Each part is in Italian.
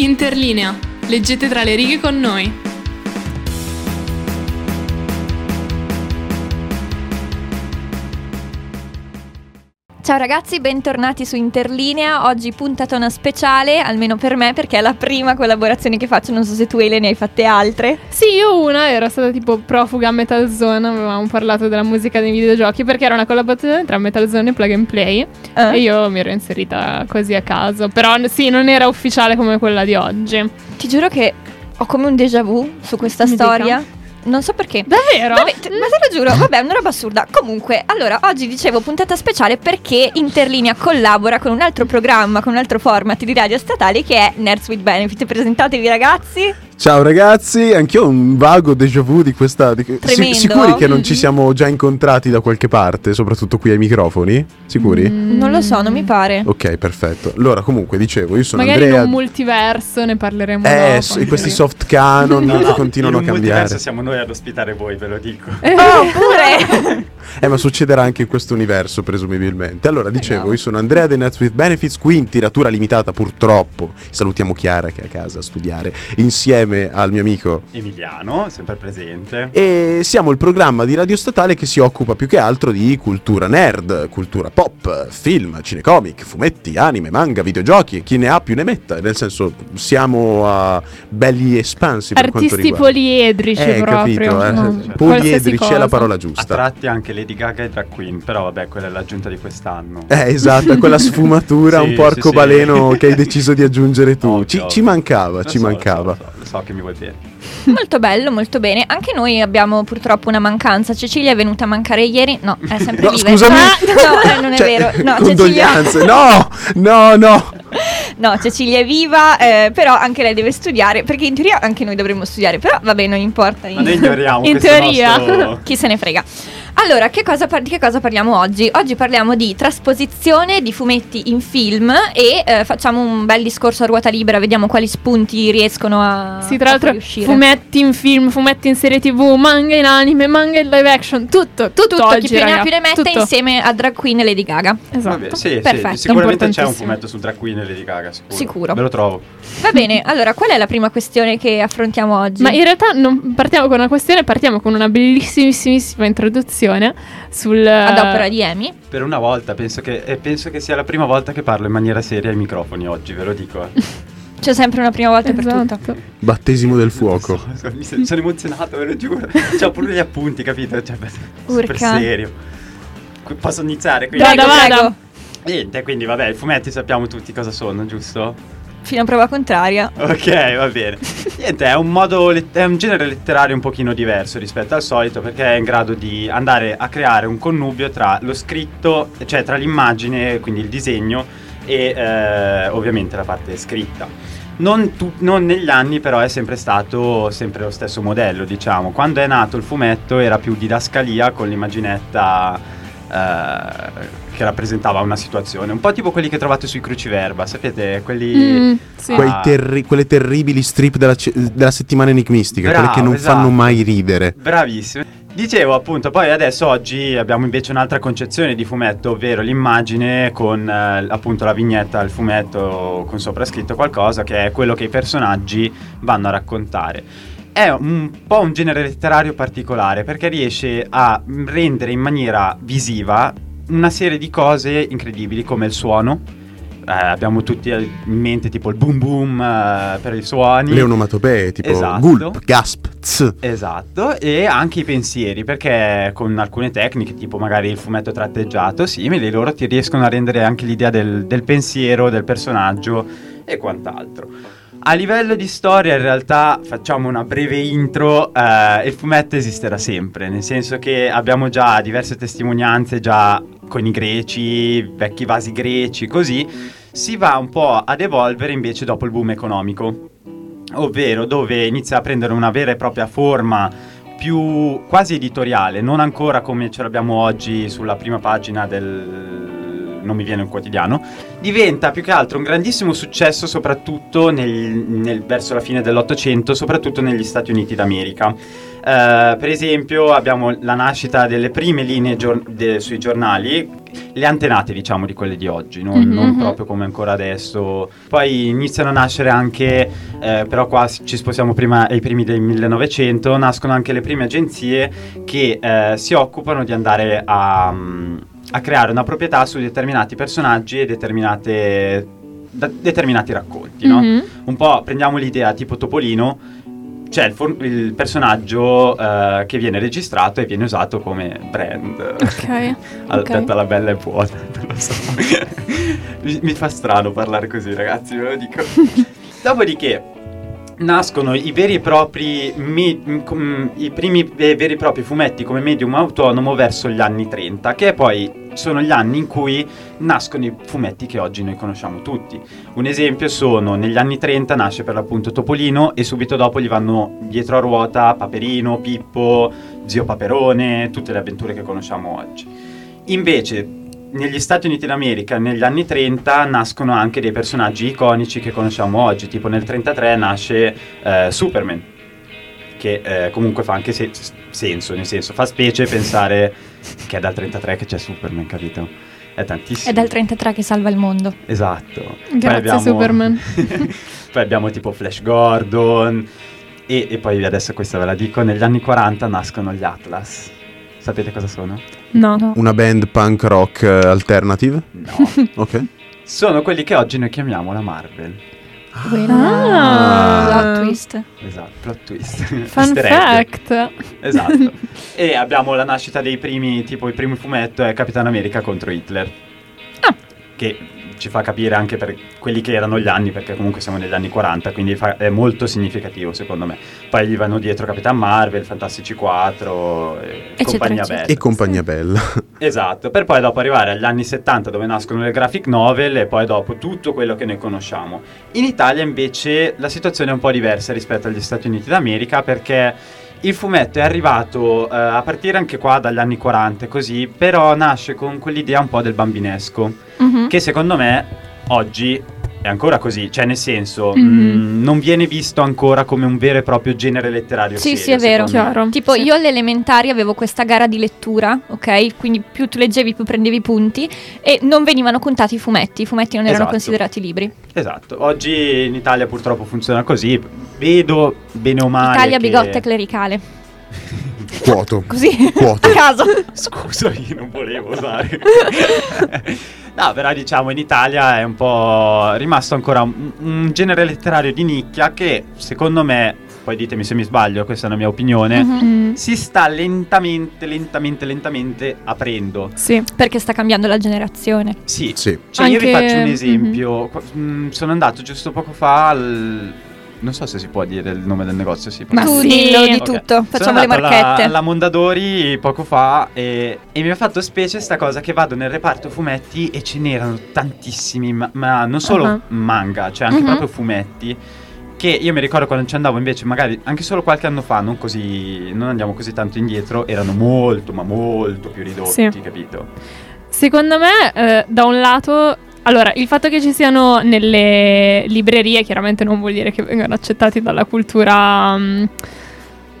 Interlinea. Leggete tra le righe con noi. Ciao ragazzi, bentornati su Interlinea. Oggi puntatona speciale, almeno per me, perché è la prima collaborazione che faccio. Non so se tu, Ele, ne hai fatte altre. Sì, io una era stata tipo profuga a Metal Zone. Avevamo parlato della musica dei videogiochi perché era una collaborazione tra Metal Zone e Plug and Play. Eh? E io mi ero inserita così a caso. Però sì, non era ufficiale come quella di oggi. Ti giuro che ho come un déjà vu su questa Mi storia. Non so perché. Davvero? Vabbè, te- ma te lo giuro, vabbè, è una roba assurda. Comunque, allora, oggi dicevo puntata speciale perché Interlinea collabora con un altro programma, con un altro format di radio statale che è Nerds with Benefit. Presentatevi ragazzi. Ciao ragazzi, anch'io ho un vago déjà vu di questa. Di... si- sicuri che non ci siamo già incontrati da qualche parte, soprattutto qui ai microfoni? Sicuri? Mm. Non lo so, non mi pare. Ok, perfetto. Allora, comunque, dicevo, io sono Magari in Andrea. un multiverso ne parleremo eh, dopo. s- questi soft canon No, che no, continuano a in cambiare. multiverso siamo noi ad ospitare voi, ve lo dico. Oh, pure! Eh, ma succederà anche in questo universo, presumibilmente. Allora, dicevo, io sono Andrea dei Nets with Benefits, qui in tiratura limitata, purtroppo. Salutiamo Chiara che è a casa a studiare, insieme al mio amico. Emiliano, sempre presente. E siamo il programma di radio statale che si occupa più che altro di cultura nerd, cultura pop, film, cinecomic, fumetti, anime, manga, videogiochi e chi ne ha più ne metta. Nel senso, siamo a belli espansi per quanto Artisti riguarda. poliedrici Eh, proprio. capito, eh, no, qualsiasi poliedrici è la parola A giusta. tratti anche Lady Gaga e Drag Queen, però vabbè, quella è l'aggiunta di quest'anno. Eh, esatto, quella sfumatura, Sì, un sì, porco sì. baleno che hai deciso di aggiungere tu. Ci, ci mancava, ci so, lo mancava. so, Lo so, so che mi vuoi bene. molto bello, molto bene. Anche noi abbiamo purtroppo una mancanza. Cecilia è venuta a mancare ieri. No, è sempre No, viva. scusami. Ah, no, eh, non è Cioè, vero. No, Cecilia. condoglianze. No, no, no. No, Cecilia è viva, eh, però anche lei deve studiare, perché in teoria anche noi dovremmo studiare, però vabbè, non importa. Ma noi ignoriamo In teoria. nostro- Chi se ne frega. Allora, che cosa par- di che cosa parliamo oggi? Oggi parliamo di trasposizione di fumetti in film e eh, facciamo un bel discorso a ruota libera, vediamo quali spunti riescono a, Sì, tra l'altro, fumetti in film, fumetti in serie tv, manga in anime, manga in live action, tutto, tutto, Tutto, oggi, chi più ne ha più ne mette tutto. insieme a Drag Queen e Lady Gaga. Esatto. Vabbè, sì, sì, Perfetto. sicuramente c'è un fumetto su Drag Queen e Lady Gaga, sicuro. Sicuro. Ve lo trovo. Va bene, allora qual è la prima questione che affrontiamo oggi? Ma in realtà non partiamo con una questione, partiamo con una bellissimissima introduzione sul Ad opera di Amy. Per una volta penso che, e penso che sia la prima volta che parlo in maniera seria ai microfoni oggi, ve lo dico. eh. C'è sempre una prima volta per tutto. Esatto. Battesimo del fuoco. So- Mi sono sono emozionato, ve lo giuro. C'ho pure gli appunti, capito? Cioè, super serio. Posso iniziare? Quindi? Prego, prego. Niente, quindi vabbè, i fumetti sappiamo tutti cosa sono, giusto? Fino a prova contraria. Ok, va bene. Niente, è un modo, è un genere letterario un pochino diverso rispetto al solito perché è in grado di andare a creare un connubio tra lo scritto, cioè tra l'immagine, quindi il disegno e eh, ovviamente la parte scritta. Non, tu- non negli anni però è sempre stato sempre lo stesso modello, diciamo. Quando è nato il fumetto era più didascalia con l'immaginetta che rappresentava una situazione, un po' tipo quelli che trovate sui cruciverba, sapete? Quelli... Mm, sì. Quei Ah. terri- quelle terribili strip della, ce- della settimana enigmistica, quelle che Bravo, non esatto. fanno mai ridere. Bravissimo. Dicevo appunto, poi adesso oggi abbiamo invece un'altra concezione di fumetto, ovvero l'immagine con eh, appunto la vignetta al fumetto con sopra scritto qualcosa che è quello che i personaggi vanno a raccontare. È un po' un genere letterario particolare perché riesce a rendere in maniera visiva una serie di cose incredibili come il suono. Eh, abbiamo tutti in mente tipo il boom boom eh, per i suoni. Le onomatopee, tipo Esatto. gulp, gasp, ts. Esatto, e anche i pensieri, perché con alcune tecniche, tipo magari il fumetto tratteggiato, simili, loro ti riescono a rendere anche l'idea del, del pensiero, del personaggio e quant'altro. A livello di storia, in realtà, facciamo una breve intro, eh, il fumetto esisterà sempre, nel senso che abbiamo già diverse testimonianze già con i greci, vecchi vasi greci, così, si va un po' ad evolvere invece dopo il boom economico ovvero dove inizia a prendere una vera e propria forma più quasi editoriale, non ancora come ce l'abbiamo oggi sulla prima pagina del non mi viene un quotidiano, diventa più che altro un grandissimo successo soprattutto nel- nel- verso la fine dell'Ottocento, soprattutto negli Stati Uniti d'America. Eh, per esempio abbiamo la nascita delle prime linee gior- de- sui giornali, le antenate diciamo di quelle di oggi, non, Mhm. non proprio come ancora adesso. Poi iniziano a nascere anche, eh, però qua ci spostiamo prima ai primi del 1900, nascono anche le prime agenzie che eh, si occupano di andare a, mm, a creare una proprietà su determinati personaggi e determinati racconti, no? Mhm. Un po' prendiamo l'idea tipo Topolino, c'è il, for- il personaggio eh, che viene registrato e viene usato come brand. Ok. Aspetta, la bella è buona, non lo so. mi, mi fa strano parlare così, ragazzi, ve lo dico. Dopodiché nascono i veri e propri me- m- com- i primi veri e propri fumetti come medium autonomo verso gli anni 30, che poi sono gli anni in cui nascono i fumetti che oggi noi conosciamo tutti. Un esempio sono negli anni 30 nasce per l'appunto Topolino e subito dopo gli vanno dietro a ruota Paperino, Pippo, Zio Paperone, tutte le avventure che conosciamo oggi. Invece negli Stati Uniti d'America negli anni 30 nascono anche dei personaggi iconici che conosciamo oggi, tipo nel 33 nasce eh, Superman, che eh, comunque fa anche se- senso, nel senso fa specie pensare che è dal 33 che c'è Superman, capito? È tantissimo. È dal 33 che salva il mondo. Esatto. Poi Grazie, Superman. poi abbiamo tipo Flash Gordon e, e poi adesso questa ve la dico, negli anni 40 nascono gli Atlas. Sapete cosa sono? No. No. Una band punk rock eh, alternative? No. Ok. sono quelli che oggi noi chiamiamo la Marvel. Ah. Plot twist. Esatto, plot twist. Fun fact. Esatto. e abbiamo la nascita dei primi, tipo il primo fumetto è Capitano America contro Hitler. Ah. Che ci fa capire anche per quelli che erano gli anni, perché comunque siamo negli anni 40, quindi fa- è molto significativo secondo me. Poi gli vanno dietro Capitan Marvel, Fantastici 4 e Eccetera, compagnia eccetera. bella. E compagnia bella. Esatto, per poi dopo arrivare agli anni 70 dove nascono le graphic novel e poi dopo tutto quello che noi conosciamo. In Italia invece la situazione è un po' diversa rispetto agli Stati Uniti d'America perché il fumetto è arrivato eh, a partire anche qua dagli anni 40 e così, però nasce con quell'idea un po' del bambinesco, Mhm. che secondo me oggi è ancora così, cioè nel senso Mhm. mh, non viene visto ancora come un vero e proprio genere letterario. Sì, serio, sì, è vero. Chiaro. Tipo Sì. io alle elementari avevo questa gara di lettura, ok? Quindi più tu leggevi più prendevi punti e non venivano contati i fumetti, i fumetti non erano Esatto. considerati libri. Esatto, oggi in Italia purtroppo funziona così, vedo bene o male Italia che- bigotta clericale. Quoto. Così. Quoto. A caso. Scusa, io non volevo usare. no, però diciamo in Italia è un po' rimasto ancora un, un genere letterario di nicchia che secondo me, poi ditemi se mi sbaglio, questa è una mia opinione, Mhm. Mm, si sta lentamente, lentamente, lentamente aprendo. sì. Perché sta cambiando la generazione. Sì, Sì. cioè io vi Anche- faccio un esempio. Qua- mm, sono andato giusto poco fa al... Non so se si può dire il nome del negozio, sì. Ma tu sì. dillo di Ok. tutto, facciamo le andato alla- marchette. Alla, Mondadori poco fa e, e mi ha fatto specie sta cosa che vado nel reparto fumetti e ce n'erano tantissimi, ma, ma non solo Ah. manga, cioè anche Mhm. proprio fumetti. Che io mi ricordo quando ci andavo invece, magari anche solo qualche anno fa, non così. non andiamo così tanto indietro, erano molto, ma molto più ridotti, Sì. capito? Secondo me, eh, da un lato, allora, il fatto che ci siano nelle librerie chiaramente non vuol dire che vengano accettati dalla cultura, mm,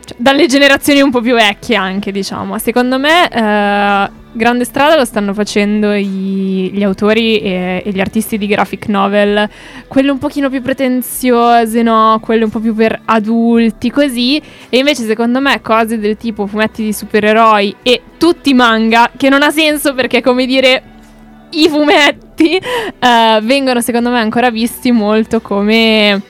cioè, dalle generazioni un po' più vecchie anche, diciamo. Secondo me, eh, grande strada lo stanno facendo i- gli autori e, e gli artisti di graphic novel, quelle un pochino più pretenziose, no? Quelle un po' più per adulti, così. E invece, secondo me, cose del tipo fumetti di supereroi e tutti manga, che non ha senso perché, come dire, i fumetti eh, vengono, secondo me, ancora visti molto come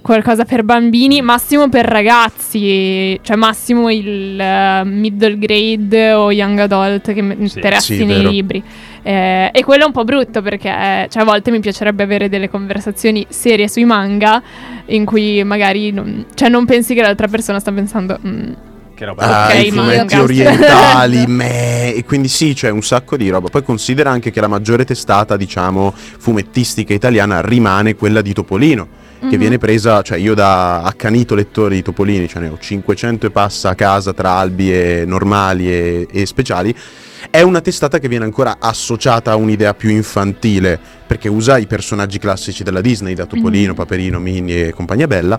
qualcosa per bambini, massimo per ragazzi, cioè massimo il eh, middle grade o young adult che mi Sì. interessi Sì, nei vero. libri. Eh, e quello è un po' brutto perché eh, cioè, a volte mi piacerebbe avere delle conversazioni serie sui manga in cui magari non, cioè, non pensi che l'altra persona sta pensando "Mm, Che roba. Ah, Ok, i fumetti orientali, meh, e quindi sì, c'è un sacco di roba. Poi considera anche che la maggiore testata, diciamo, fumettistica italiana rimane quella di Topolino, che Mhm. viene presa, cioè io da accanito lettore di Topolini, ce ne ho 500 e passa a casa tra albi e normali e, e speciali, è una testata che viene ancora associata a un'idea più infantile, perché usa i personaggi classici della Disney, da Topolino, Mhm. Paperino, Minnie e compagnia bella,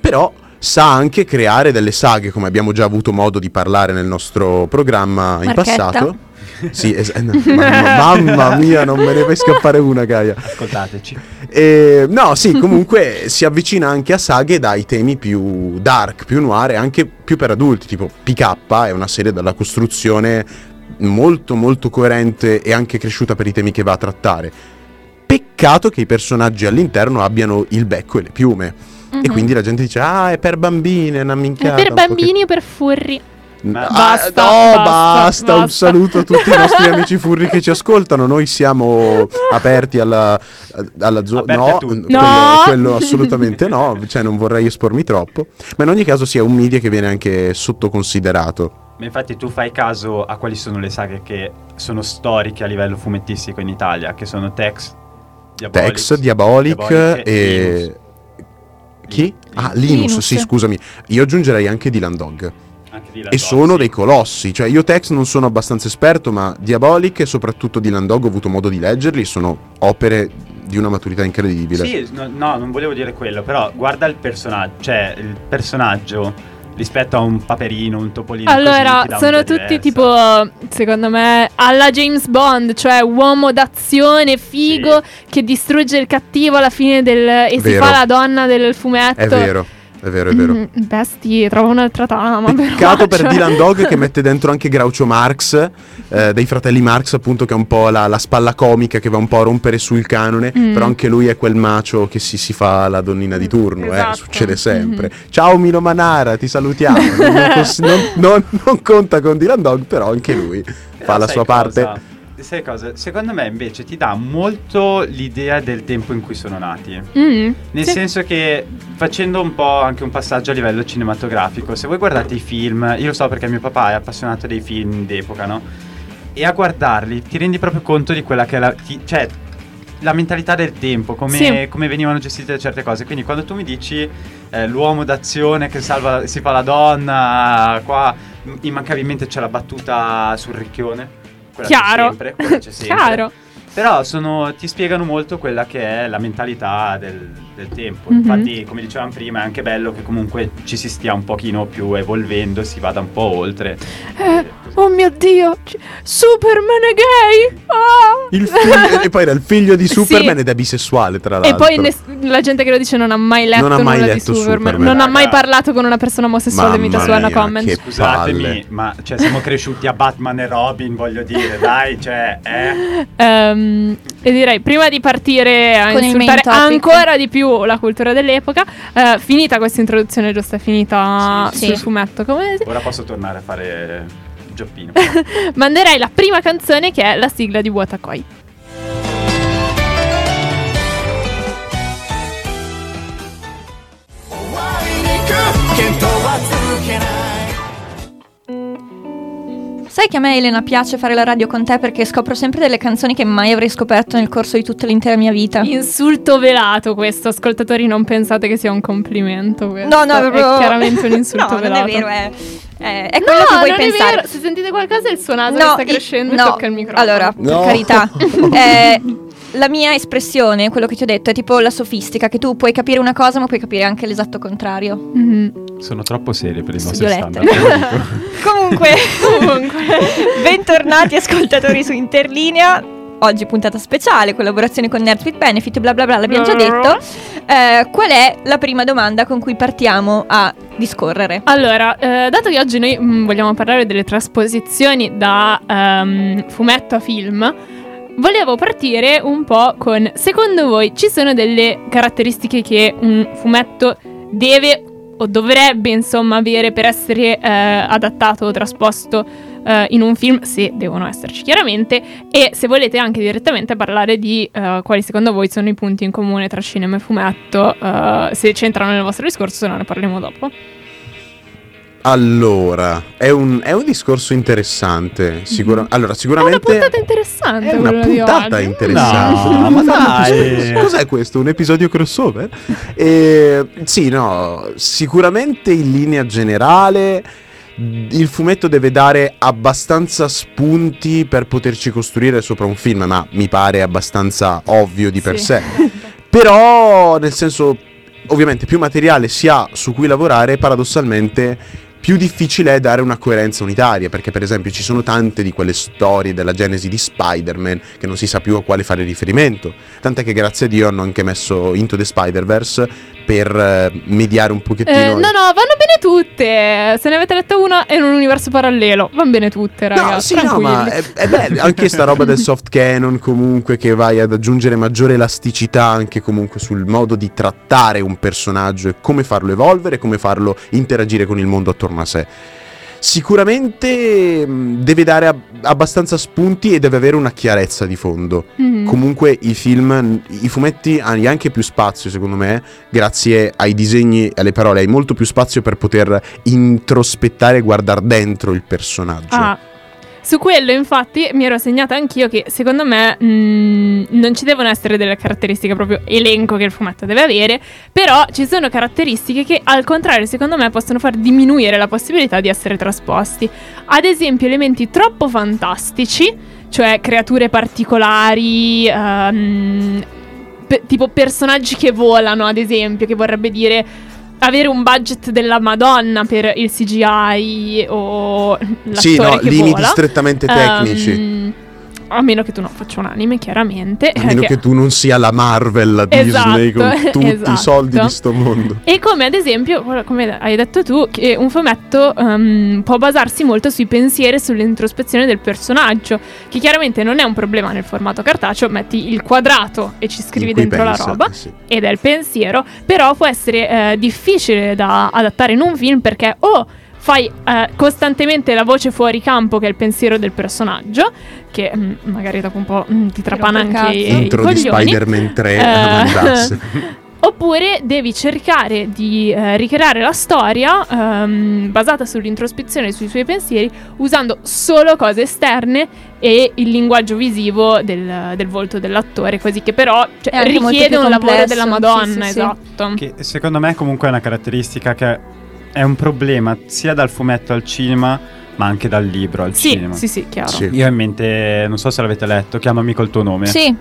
però sa anche creare delle saghe, come abbiamo già avuto modo di parlare nel nostro programma in Marchetta. passato. Sì, es- no, mamma, mamma mia, non me ne fai scappare una, Gaia. Ascoltateci. E, no, sì, comunque si avvicina anche a saghe dai temi più dark, più noir e anche più per adulti, tipo PK è una serie dalla costruzione molto molto coerente e anche cresciuta per i temi che va a trattare. Peccato che i personaggi all'interno abbiano il becco e le piume. E Mhm. quindi la gente dice, ah, è per bambine, è una È minchiata. per po' che- bambini o per furri? Ma- Ah, Basta, no, basta, basta, un saluto a tutti i nostri amici furri che ci ascoltano. Noi siamo aperti alla, alla zona. No, tutti. quello, No. quello assolutamente no. Cioè, non vorrei espormi troppo. Ma in ogni caso, sia un media che viene anche sottoconsiderato. Ma infatti tu fai caso a quali sono le saghe che sono storiche a livello fumettistico in Italia, che sono Tex, Diabolix, Tex, Diabolic, Diabolic e. Linus. Chi? Ah, Linus, Linus. sì, scusami. Io aggiungerei anche Dylan Dog. Anche di E Landor, sono sì. dei colossi. Cioè, io Tex non sono abbastanza esperto, ma Diabolic e soprattutto Dylan Dog ho avuto modo di leggerli. Sono opere di una maturità incredibile. Sì, no, no, non volevo dire quello, però guarda il personaggio, cioè il personaggio rispetto a un paperino, un topolino Allora, sono tutti diversa. tipo, secondo me, alla James Bond, cioè uomo d'azione, figo, che distrugge il cattivo alla fine del... e si Vero. fa la donna del fumetto. È vero, è vero, è vero. Mm, Besti, trovo un'altra trama. però, Peccato per cioè- Dylan Dog che mette dentro anche Groucho Marx, eh, dei fratelli Marx, appunto, che è un po' la, la spalla comica che va un po' a rompere sul canone. Mm. Però anche lui è quel macio che si, si fa la donnina di turno, eh, Esatto. succede sempre. Mhm. Ciao Milo Manara, ti salutiamo. non, non- non- non conta con Dylan Dog, però anche lui fa la sua parte. Sai cosa? Secondo me invece ti dà molto l'idea del tempo in cui sono nati. Mm, Nel sì. senso che facendo un po' anche un passaggio a livello cinematografico, se voi guardate i film, io lo so perché mio papà è appassionato dei film d'epoca, no? E a guardarli ti rendi proprio conto di quella che è la, ti- cioè, la mentalità del tempo, come, Sì. come venivano gestite certe cose. Quindi quando tu mi dici eh, l'uomo d'azione che salva, si fa la donna, qua immancabilmente c'è la battuta sul ricchione. Quella Chiaro. sempre, quella sempre. Chiaro. Però sono- ti spiegano molto quella che è la mentalità del, del tempo. Mhm. Infatti, come dicevamo prima, è anche bello che comunque ci si stia un pochino più evolvendo, si vada un po' oltre. Eh, oh mio Dio, c- Superman è gay! Ah! Il figlio- e poi era il figlio di Sì. Superman ed è bisessuale, tra E l'altro. poi ness- la gente che lo dice non ha mai letto Non ha mai nulla letto di Superman, Superman. non ha mai Raga. parlato con una persona omosessuale in vita Mamma sua, mia, comment. che- Scusatemi, palle. ma cioè, siamo cresciuti a Batman e Robin, voglio dire, dai, cioè, eh. Ehm, e direi, prima di partire a Con insultare ancora di più la cultura dell'epoca, eh, finita questa introduzione giusta, finita Sì, sul sì. fumetto, come Ora posso tornare a fare Gioppino. manderei la prima canzone che è la sigla di Watakoi. Sai che a me Elena piace fare la radio con te perché scopro sempre delle canzoni che mai avrei scoperto nel corso di tutta l'intera mia vita. Insulto velato questo, ascoltatori, non pensate che sia un complimento questo. No, no, proprio... È chiaramente un insulto no, velato. non è vero, è, è, è quello no, che vuoi non pensare. È vero. Se sentite qualcosa, il suo naso No, che sta i- crescendo e no. tocca il microfono. Allora, per No. carità, eh, la mia espressione, quello che ti ho detto, è tipo la sofistica, che tu puoi capire una cosa ma puoi capire anche l'esatto contrario. Mhm. Sono troppo serio per i nostri Studiolette. standard. dico. Comunque, bentornati ascoltatori su Interlinea. Oggi puntata speciale, collaborazione con Nerds with Benefit, bla bla bla, l'abbiamo già detto. Eh, qual è la prima domanda con cui partiamo a discorrere? Allora, eh, dato che oggi noi mm, vogliamo parlare delle trasposizioni da ehm, fumetto a film, volevo partire un po' con, secondo voi ci sono delle caratteristiche che un fumetto deve o dovrebbe insomma avere per essere eh, adattato o trasposto eh, in un film, se devono esserci chiaramente, e se volete anche direttamente parlare di eh, quali secondo voi sono i punti in comune tra cinema e fumetto, eh, se c'entrano nel vostro discorso, se no ne parliamo dopo. Allora, è un, è un discorso interessante. Sicura- Mhm. Allora, È una sicuramente. puntata interessante. È una puntata oggi. interessante. No, ma dai. Cos'è- Cos'è questo? Un episodio crossover? E, sì, no, sicuramente in linea generale il fumetto deve dare abbastanza spunti per poterci costruire sopra un film, ma mi pare abbastanza ovvio di per Sì. sé. Però, nel senso, ovviamente più materiale si ha su cui lavorare, paradossalmente più difficile è dare una coerenza unitaria, perché per esempio ci sono tante di quelle storie della genesi di Spider-Man che non si sa più a quale fare riferimento, tant'è che grazie a Dio hanno anche messo Into the Spider-Verse per eh, mediare un pochettino... Eh, no, no, vanno bene tutte. Se ne avete letta una è in un universo parallelo. Vanno bene tutte, No, ragazzi. sì, no, ma è, è bello. Anche sta roba del soft canon, comunque, che vai ad aggiungere maggiore elasticità anche comunque sul modo di trattare un personaggio e come farlo evolvere, come farlo interagire con il mondo attorno a sé. Sicuramente deve dare ab- abbastanza spunti e deve avere una chiarezza di fondo. Mhm. Comunque i film, i fumetti hanno anche più spazio, secondo me, grazie ai disegni e alle parole, hai molto più spazio per poter introspettare e guardare dentro il personaggio. Ah, su quello infatti mi ero segnata anch'io che secondo me mh, non ci devono essere delle caratteristiche proprio elenco che il fumetto deve avere, però ci sono caratteristiche che al contrario secondo me possono far diminuire la possibilità di essere trasposti. Ad esempio elementi troppo fantastici, cioè creature particolari, pe- tipo personaggi che volano ad esempio, che vorrebbe dire avere un budget della Madonna per il CGI o l'attore sì, no, limiti vola. strettamente tecnici. Ehm, a meno che tu non faccia un anime, chiaramente. a meno eh, che tu non sia la Marvel, la Disney, con Esatto, tutti esatto. i soldi di sto mondo. E come ad esempio, come hai detto tu, che un fumetto ehm, può basarsi molto sui pensieri e sull'introspezione del personaggio, che chiaramente non è un problema nel formato cartaceo, metti il quadrato e ci scrivi dentro pensa, la roba, sì. ed è il pensiero, però può essere eh, difficile da adattare in un film perché o fai eh, costantemente la voce fuori campo che è il pensiero del personaggio, che mm, magari dopo un po' mm, ti trapana anche i, cazzo. i Intro di coglioni. Spider-Man 3 Eh. Oppure devi cercare di eh, ricreare la storia ehm, basata sull'introspezione e sui suoi pensieri usando solo cose esterne e il linguaggio visivo del, del volto dell'attore, così che però cioè, richiede un lavoro complesso, della sì, Madonna, sì, sì. esatto. Che secondo me comunque è una caratteristica che è un problema sia dal fumetto al cinema, ma anche dal libro al Sì, cinema. sì, sì, chiaro. Sì. Io ho in mente, non so se l'avete letto, chiamami col tuo nome. Sì.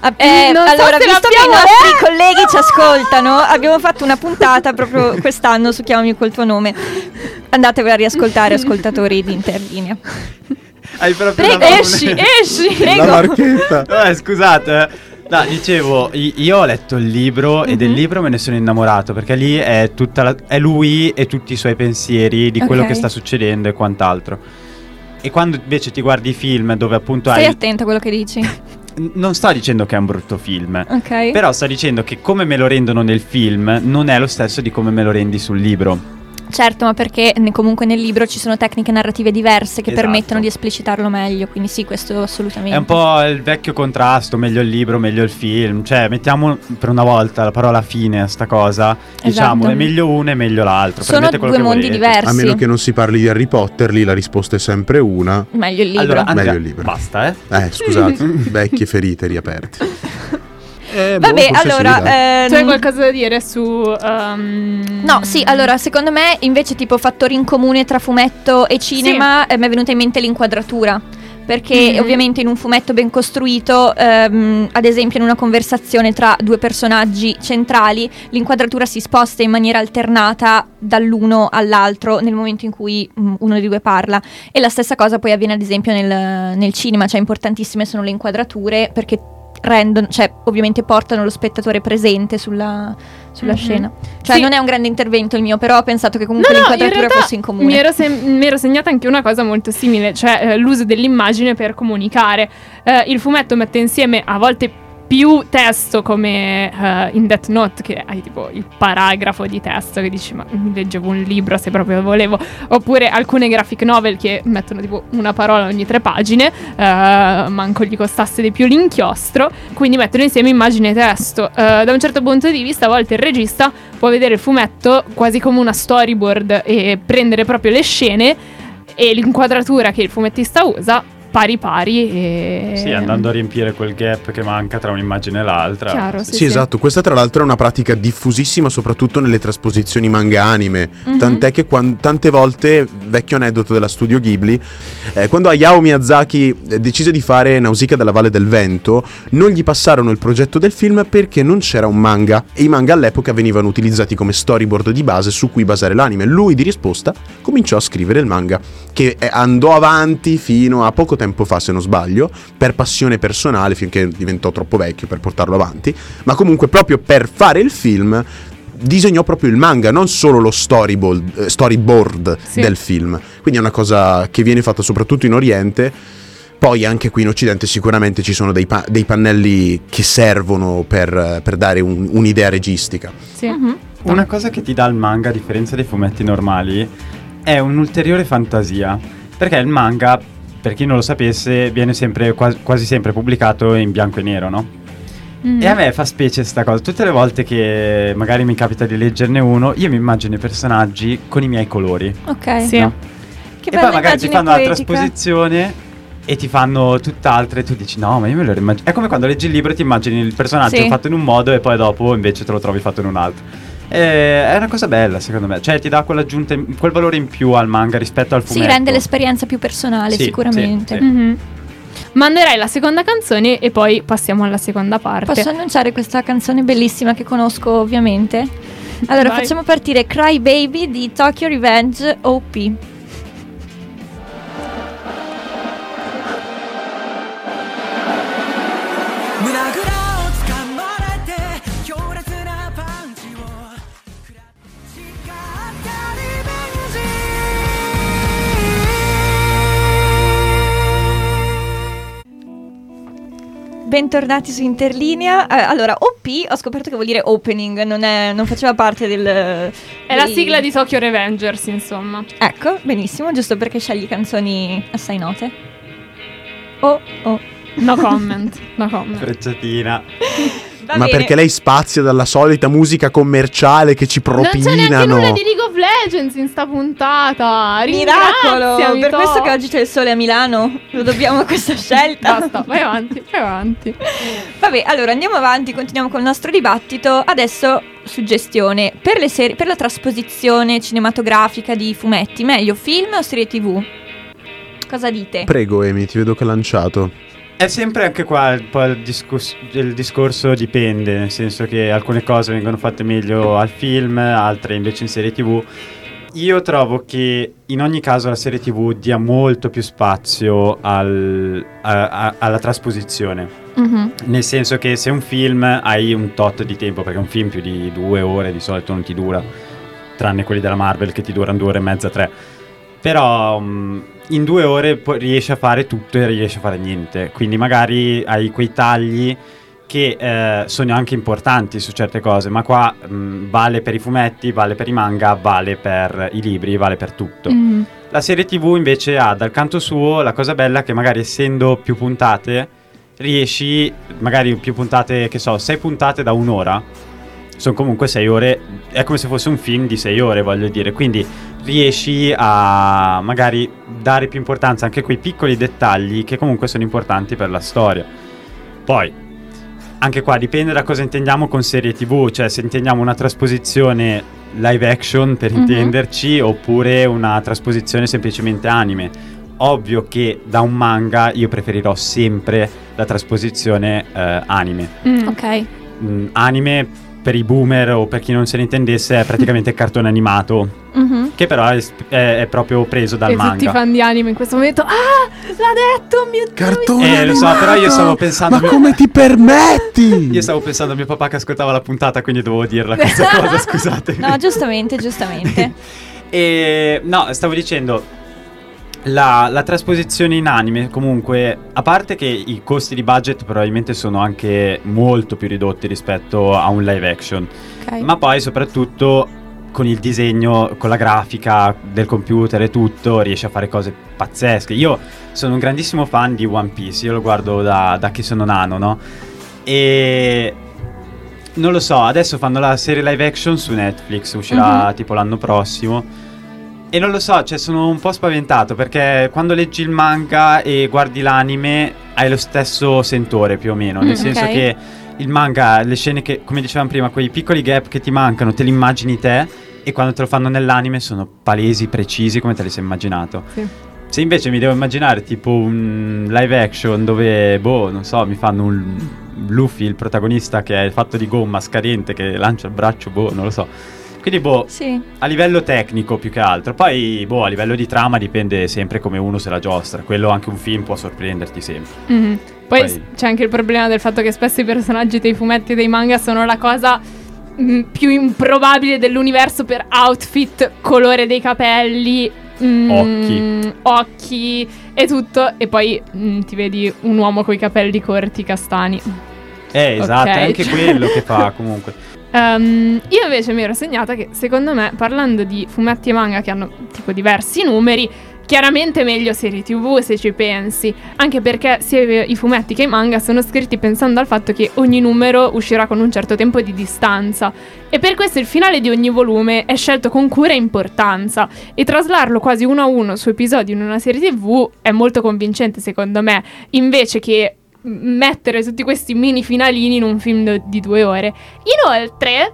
Ah, eh, Non so allora, se visto che i nostri colleghi ci ascoltano, abbiamo fatto una puntata proprio quest'anno su Chiamami col tuo nome. Andatevela a riascoltare, ascoltatori di Interlinea. Hai proprio Prego, Esci, esci! La marchetta. Eh, scusate. No, dicevo, io ho letto il libro e del Mhm. libro me ne sono innamorato perché lì è, tutta la- è lui e tutti i suoi pensieri di quello Ok. che sta succedendo e quant'altro. E quando invece ti guardi i film dove appunto Stai hai... attento a quello che dici. Non sta dicendo che è un brutto film, Ok. però sta dicendo che come me lo rendono nel film non è lo stesso di come me lo rendi sul libro. Certo, ma perché comunque nel libro ci sono tecniche narrative diverse che Esatto. permettono di esplicitarlo meglio. Quindi sì, questo assolutamente. È un po' il vecchio contrasto, meglio il libro, meglio il film. Cioè, mettiamo per una volta la parola fine a sta cosa. Diciamo, Esatto. è meglio uno e meglio l'altro. Sono Prendete quello due che mondi volete. diversi. A meno che non si parli di Harry Potter, lì la risposta è sempre una. Meglio il libro. Allora, Andrea, Meglio il libro. basta, eh. Eh, scusate, vecchie ferite riaperte. Eh, boh, Vabbè, sì, allora. ehm, Tu hai qualcosa da dire su... ehm, No, sì, allora secondo me invece tipo fattori in comune tra fumetto e cinema eh, mi è venuta in mente l'inquadratura. Perché Mhm. ovviamente in un fumetto ben costruito, ehm, ad esempio in una conversazione tra due personaggi centrali, l'inquadratura si sposta in maniera alternata dall'uno all'altro nel momento in cui mm, uno dei due parla. E la stessa cosa poi avviene ad esempio nel, nel cinema, cioè importantissime sono le inquadrature perché rendono, cioè ovviamente portano lo spettatore presente sulla, sulla Mhm. scena. Cioè Sì. non è un grande intervento il mio, però ho pensato che comunque No, no, l'inquadratura in realtà fosse in comune. Mi ero, sem- mi ero segnata anche una cosa molto simile, cioè eh, l'uso dell'immagine per comunicare. Eh, il fumetto mette insieme a volte più testo come eh, in Death Note che hai tipo il paragrafo di testo che dici ma leggevo un libro se proprio volevo. Oppure alcune graphic novel che mettono tipo una parola ogni tre pagine eh, manco gli costasse di più l'inchiostro quindi mettono insieme immagine e testo. Eh, da un certo punto di vista a volte il regista può vedere il fumetto quasi come una storyboard e prendere proprio le scene e l'inquadratura che il fumettista usa pari pari e... Sì, andando a riempire quel gap che manca tra un'immagine e l'altra. Chiaro, Sì, esatto, questa tra l'altro è una pratica diffusissima soprattutto nelle trasposizioni manga anime, tant'è che quan- tante volte, vecchio aneddoto della studio Ghibli, eh, quando Hayao Miyazaki eh, decise di fare Nausicaa dalla Valle del Vento, non gli passarono il progetto del film perché non c'era un manga. E i manga all'epoca venivano utilizzati come storyboard di base su cui basare l'anime. Lui di risposta cominciò a scrivere il manga, che eh, andò avanti fino a poco tempo fa, se non sbaglio, per passione personale finché diventò troppo vecchio per portarlo avanti, ma comunque proprio per fare il film disegnò proprio il manga, non solo lo storyboard, eh, storyboard Sì. del film. Quindi è una cosa che viene fatta soprattutto in Oriente. Poi anche qui in Occidente sicuramente ci sono dei, pa- dei pannelli che servono per, per dare un- un'idea registica. Sì. Mhm. Una cosa che ti dà il manga, a differenza dei fumetti normali, è un'ulteriore fantasia. Perché il manga, per chi non lo sapesse, viene sempre, quasi, quasi sempre pubblicato in bianco e nero, no? Mhm. E a me fa specie sta cosa. Tutte le volte che magari mi capita di leggerne uno, io mi immagino i personaggi con i miei colori. Ok. Sì. no? Che e poi magari ti fanno la poetica. trasposizione e ti fanno tutt'altro e tu dici no ma io me lo immagino è come quando leggi il libro e ti immagini il personaggio Sì. fatto in un modo e poi dopo invece te lo trovi fatto in un altro Eh, è una cosa bella secondo me cioè ti dà quell'aggiunta in- quel valore in più al manga rispetto al Sì, fumetto rende l'esperienza più personale, Sì, sicuramente. sì, sì. Mhm. Manderei la seconda canzone e poi passiamo alla seconda parte. Posso annunciare questa canzone bellissima che conosco ovviamente? Allora Vai. facciamo partire Cry Baby di Tokyo Revenge OP. Bentornati su Interlinea. Eh, allora, OP ho scoperto che vuol dire opening, non, è- non faceva parte del... È la sigla di Tokyo Revengers, insomma. Ecco, benissimo, giusto perché scegli canzoni assai note. Oh, oh. No comment. No comment. frecciatina Va Ma bene. perché lei spazia dalla solita musica commerciale che ci Non c'è neanche propinano? nulla di League of Legends in sta puntata. Miracolo! Ringraziami, Per To. questo che oggi c'è il sole a Milano, lo dobbiamo a questa scelta. Basta, vai avanti, vai avanti. Vabbè, allora andiamo avanti, continuiamo col nostro dibattito. Adesso suggestione per, le serie, per la trasposizione cinematografica di fumetti, meglio film o serie TV? Cosa dite? Prego, Emi, ti vedo che ha lanciato. È sempre anche qua un po' il, discus- il discorso dipende, nel senso che alcune cose vengono fatte meglio al film, altre invece in serie tv. Io trovo che in ogni caso la serie tv dia molto più spazio al- a- a- alla trasposizione. Mhm. Nel senso che se un film hai un tot di tempo, perché un film più di due ore di solito non ti dura, tranne quelli della Marvel che ti durano due ore e mezza, tre. Però mm, in due ore riesci a fare tutto e riesci a fare niente. Quindi magari hai quei tagli che eh, sono anche importanti su certe cose, ma qua mm, vale per i fumetti, vale per i manga, vale per i libri, vale per tutto. Mhm. La serie TV invece ha dal canto suo la cosa bella che magari essendo più puntate riesci, magari più puntate, che so, sei puntate da un'ora, sono comunque sei ore, è come se fosse un film di sei ore, voglio dire, quindi riesci a magari dare più importanza anche a quei piccoli dettagli che comunque sono importanti per la storia. Poi, anche qua dipende da cosa intendiamo con serie TV, cioè se intendiamo una trasposizione live action per Mhm. intenderci oppure una trasposizione semplicemente anime. Ovvio che da un manga io preferirò sempre la trasposizione eh, anime. Mm. Ok. Mm, anime per i boomer o per chi non se ne intendesse è praticamente cartone animato, Mhm. che però è, è- è proprio preso dal e tutti i manga. fan di anime in questo momento. Ah, l'ha detto, mio Dio. Cartone Eh, lo so, però io stavo pensando... Ma come ti permetti? Io stavo pensando a mio papà che ascoltava la puntata, quindi dovevo dirla questa cosa, scusate. No, giustamente, giustamente. E no, stavo dicendo. La, la trasposizione in anime, comunque, a parte che i costi di budget probabilmente sono anche molto più ridotti rispetto a un live action, Ok. ma poi soprattutto con il disegno, con la grafica del computer e tutto, riesce a fare cose pazzesche. Io sono un grandissimo fan di One Piece, io lo guardo da, da che sono nano, no? E non lo so, adesso fanno la serie live action su Netflix, uscirà Mhm. tipo l'anno prossimo. E non lo so, cioè sono un po' spaventato perché quando leggi il manga e guardi l'anime hai lo stesso sentore più o meno, nel Mm, senso ok. che il manga, le scene che, come dicevamo prima, quei piccoli gap che ti mancano, te li immagini te e quando te lo fanno nell'anime sono palesi, precisi come te li sei immaginato. Sì. Se invece mi devo immaginare tipo un live action dove, boh, non so, mi fanno un Luffy, il protagonista che è fatto di gomma scadente, che lancia il braccio, boh, non lo so. Quindi, boh, Sì. a livello tecnico più che altro. Poi, boh, a livello di trama dipende sempre come uno se la giostra. Quello anche un film può sorprenderti sempre. Mhm. Poi, Poi- c'è anche il problema del fatto che spesso i personaggi dei fumetti e dei manga sono la cosa mm, più improbabile dell'universo per outfit, colore dei capelli, mm, Occhi. occhi e tutto. E poi mm, ti vedi un uomo con i capelli corti, castani. Eh, esatto, Ok. è anche quello che fa comunque. Ehm, io invece mi ero segnata che secondo me, parlando di fumetti e manga che hanno tipo diversi numeri, chiaramente meglio serie tv se ci pensi, anche perché sia i fumetti che i manga sono scritti pensando al fatto che ogni numero uscirà con un certo tempo di distanza. E per questo il finale di ogni volume è scelto con cura e importanza. E traslarlo quasi uno a uno su episodi in una serie tv è molto convincente secondo me, invece che mettere tutti questi mini finalini in un film do- di due ore. Inoltre,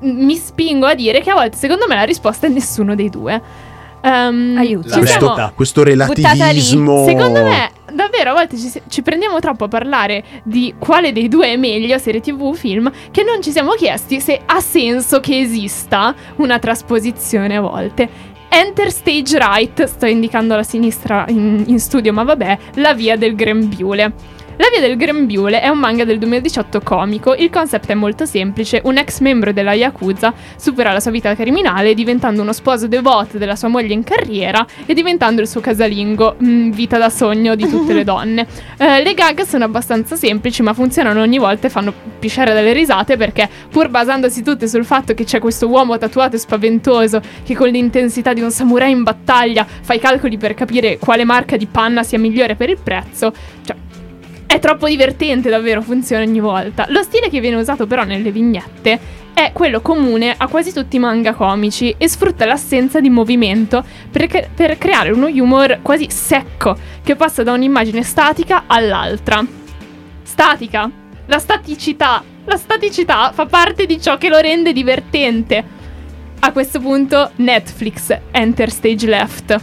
mi spingo a dire che a volte, secondo me, la risposta è nessuno dei due. Ehm, Aiuto. questo, questo relativismo. Secondo me, davvero, a volte ci, ci prendiamo troppo a parlare di quale dei due è meglio, serie tv o film, che non ci siamo chiesti se ha senso che esista una trasposizione a volte. Enter Stage Right, sto indicando alla sinistra in, in studio, ma vabbè, La via del grembiule. La via del grembiule è un manga del 2018 comico. Il concept è molto semplice: un ex membro della Yakuza supera la sua vita criminale diventando uno sposo devoto della sua moglie in carriera e diventando il suo casalingo, mm, vita da sogno di tutte le donne. Eh, le gag sono abbastanza semplici, ma funzionano ogni volta e fanno pisciare dalle risate perché, pur basandosi tutte sul fatto che c'è questo uomo tatuato e spaventoso che con l'intensità di un samurai in battaglia fa i calcoli per capire quale marca di panna sia migliore per il prezzo, cioè è troppo divertente, davvero, funziona ogni volta. Lo stile che viene usato però nelle vignette è quello comune a quasi tutti i manga comici e sfrutta l'assenza di movimento per, cre- per creare uno humor quasi secco che passa da un'immagine statica all'altra. Statica. La staticità. La staticità fa parte di ciò che lo rende divertente. A questo punto Netflix, Enter Stage Left.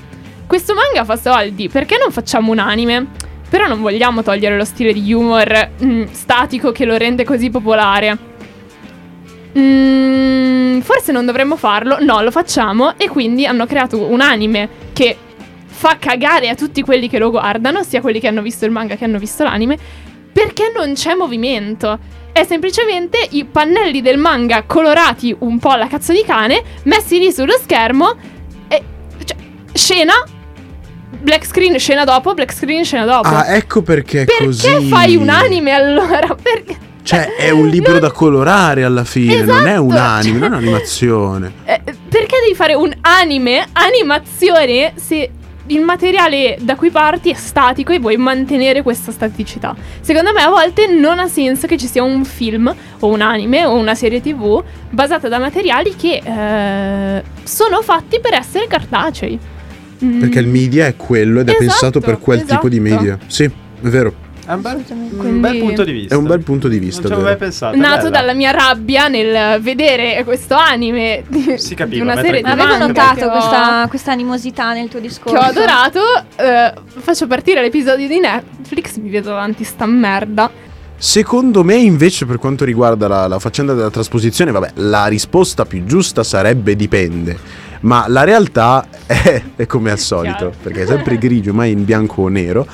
Questo manga fa soldi, perché non facciamo un anime? Però non vogliamo togliere lo stile di humor mm, statico che lo rende così popolare. Mm, forse non dovremmo farlo, no, lo facciamo e quindi hanno creato un anime che fa cagare a tutti quelli che lo guardano, sia quelli che hanno visto il manga che hanno visto l'anime, perché non c'è movimento. È semplicemente i pannelli del manga colorati un po' alla cazzo di cane, messi lì sullo schermo e cioè, scena black screen scena dopo, black screen scena dopo. Ah, ecco perché perché così. fai un anime allora? Perché Cioè, è un libro Non- da colorare alla fine, non è un Esatto, anime, cioè- non è un'animazione. Eh, perché devi fare un anime, animazione, se il materiale da cui parti è statico e vuoi mantenere questa staticità? Secondo me a volte non ha senso che ci sia un film o un anime o una serie tv basata da materiali che eh, sono fatti per essere cartacei. Mm. Perché il media è quello ed è Esatto, pensato per quel tipo di esatto. media. Sì, è vero. È un bel, un bel punto di vista. È un bel punto di vista. Non ci avevo mai pensato. è Nato bella. dalla mia rabbia nel vedere questo anime di, Si capiva, di una serie. TV Avevo notato ho- questa, questa animosità nel tuo discorso. che ho adorato. eh, faccio partire l'episodio di Netflix. Mi vedo davanti sta merda. Secondo me, invece, per quanto riguarda la, la faccenda della trasposizione, vabbè, la risposta più giusta sarebbe dipende. Ma la realtà è, è come al solito, perché è sempre grigio, mai in bianco o nero.